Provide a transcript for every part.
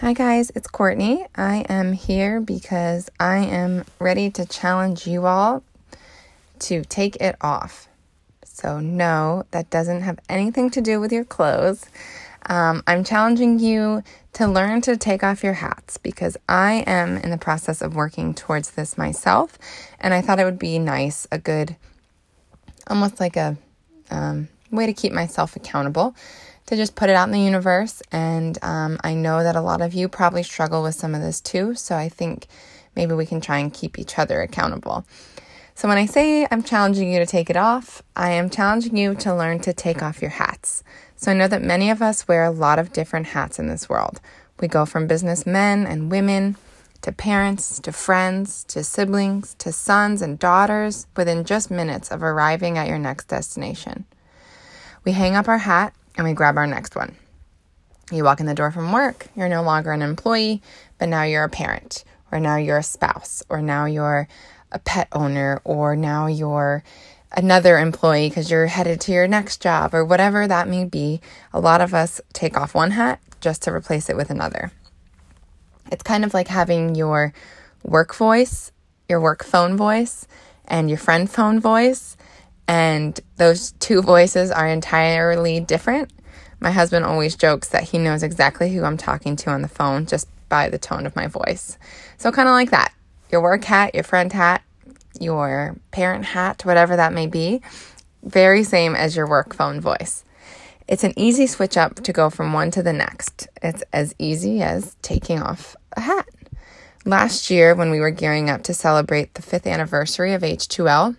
Hi, guys, it's Courtney. I am here because I am ready to challenge you all to take it off. So, no, that doesn't have anything to do with your clothes. Um, I'm challenging you to learn to take off your hats because I am in the process of working towards this myself. And I thought it would be nice, a good, almost like a um, way to keep myself accountable to just put it out in the universe. And um, I know that a lot of you probably struggle with some of this too. So I think maybe we can try and keep each other accountable. So when I say I'm challenging you to take it off, I am challenging you to learn to take off your hats. So I know that many of us wear a lot of different hats in this world. We go from businessmen and women to parents to friends to siblings to sons and daughters within just minutes of arriving at your next destination. We hang up our hat and we grab our next one. You walk in the door from work, you're no longer an employee, but now you're a parent, or now you're a spouse, or now you're a pet owner, or now you're another employee because you're headed to your next job, or whatever that may be. A lot of us take off one hat just to replace it with another. It's kind of like having your work voice, your work phone voice, and your friend phone voice and those two voices are entirely different. My husband always jokes that he knows exactly who I'm talking to on the phone just by the tone of my voice. So, kind of like that your work hat, your friend hat, your parent hat, whatever that may be, very same as your work phone voice. It's an easy switch up to go from one to the next. It's as easy as taking off a hat. Last year, when we were gearing up to celebrate the fifth anniversary of H2L,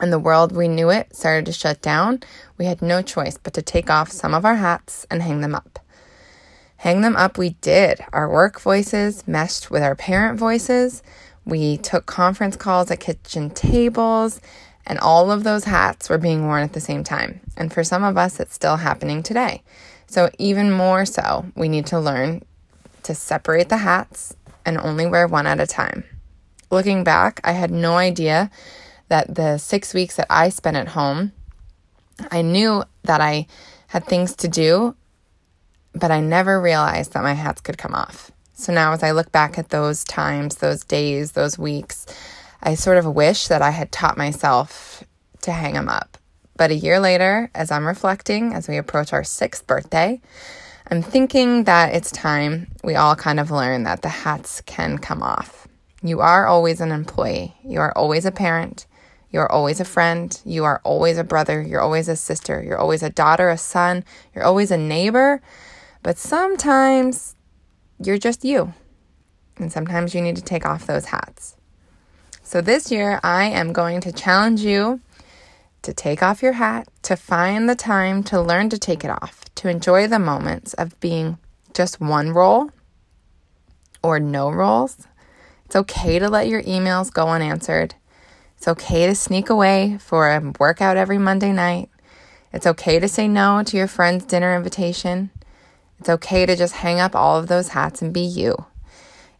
and the world we knew it started to shut down, we had no choice but to take off some of our hats and hang them up. Hang them up, we did. Our work voices meshed with our parent voices. We took conference calls at kitchen tables, and all of those hats were being worn at the same time. And for some of us, it's still happening today. So, even more so, we need to learn to separate the hats and only wear one at a time. Looking back, I had no idea that the six weeks that I spent at home, I knew that I had things to do, but I never realized that my hats could come off. So now, as I look back at those times, those days, those weeks, I sort of wish that I had taught myself to hang them up. But a year later, as I'm reflecting, as we approach our sixth birthday, I'm thinking that it's time we all kind of learn that the hats can come off. You are always an employee, you are always a parent, you're always a friend. You are always a brother. You're always a sister. You're always a daughter, a son. You're always a neighbor. But sometimes you're just you. And sometimes you need to take off those hats. So this year, I am going to challenge you to take off your hat, to find the time to learn to take it off, to enjoy the moments of being just one role or no roles. It's okay to let your emails go unanswered. It's okay to sneak away for a workout every Monday night. It's okay to say no to your friend's dinner invitation. It's okay to just hang up all of those hats and be you.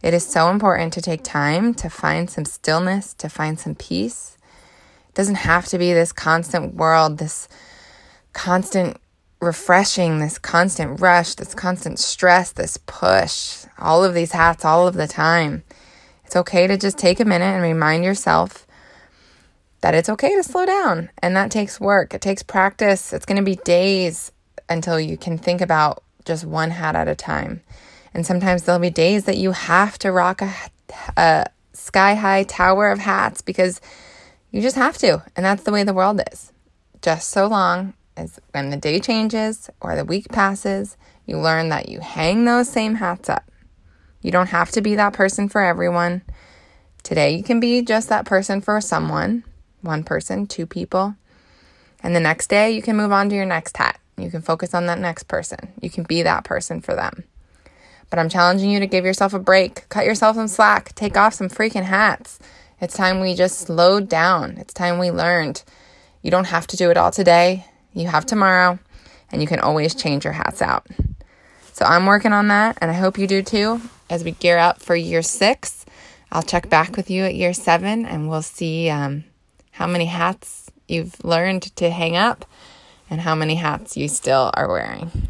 It is so important to take time to find some stillness, to find some peace. It doesn't have to be this constant world, this constant refreshing, this constant rush, this constant stress, this push, all of these hats all of the time. It's okay to just take a minute and remind yourself that it's okay to slow down. And that takes work, it takes practice. It's going to be days until you can think about just one hat at a time. And sometimes there'll be days that you have to rock a, a sky high tower of hats because you just have to. And that's the way the world is. Just so long as when the day changes or the week passes, you learn that you hang those same hats up. You don't have to be that person for everyone. Today, you can be just that person for someone, one person, two people. And the next day, you can move on to your next hat. You can focus on that next person. You can be that person for them. But I'm challenging you to give yourself a break, cut yourself some slack, take off some freaking hats. It's time we just slowed down. It's time we learned. You don't have to do it all today. You have tomorrow, and you can always change your hats out. So I'm working on that, and I hope you do too as we gear up for year six. I'll check back with you at year seven, and we'll see um, how many hats you've learned to hang up and how many hats you still are wearing.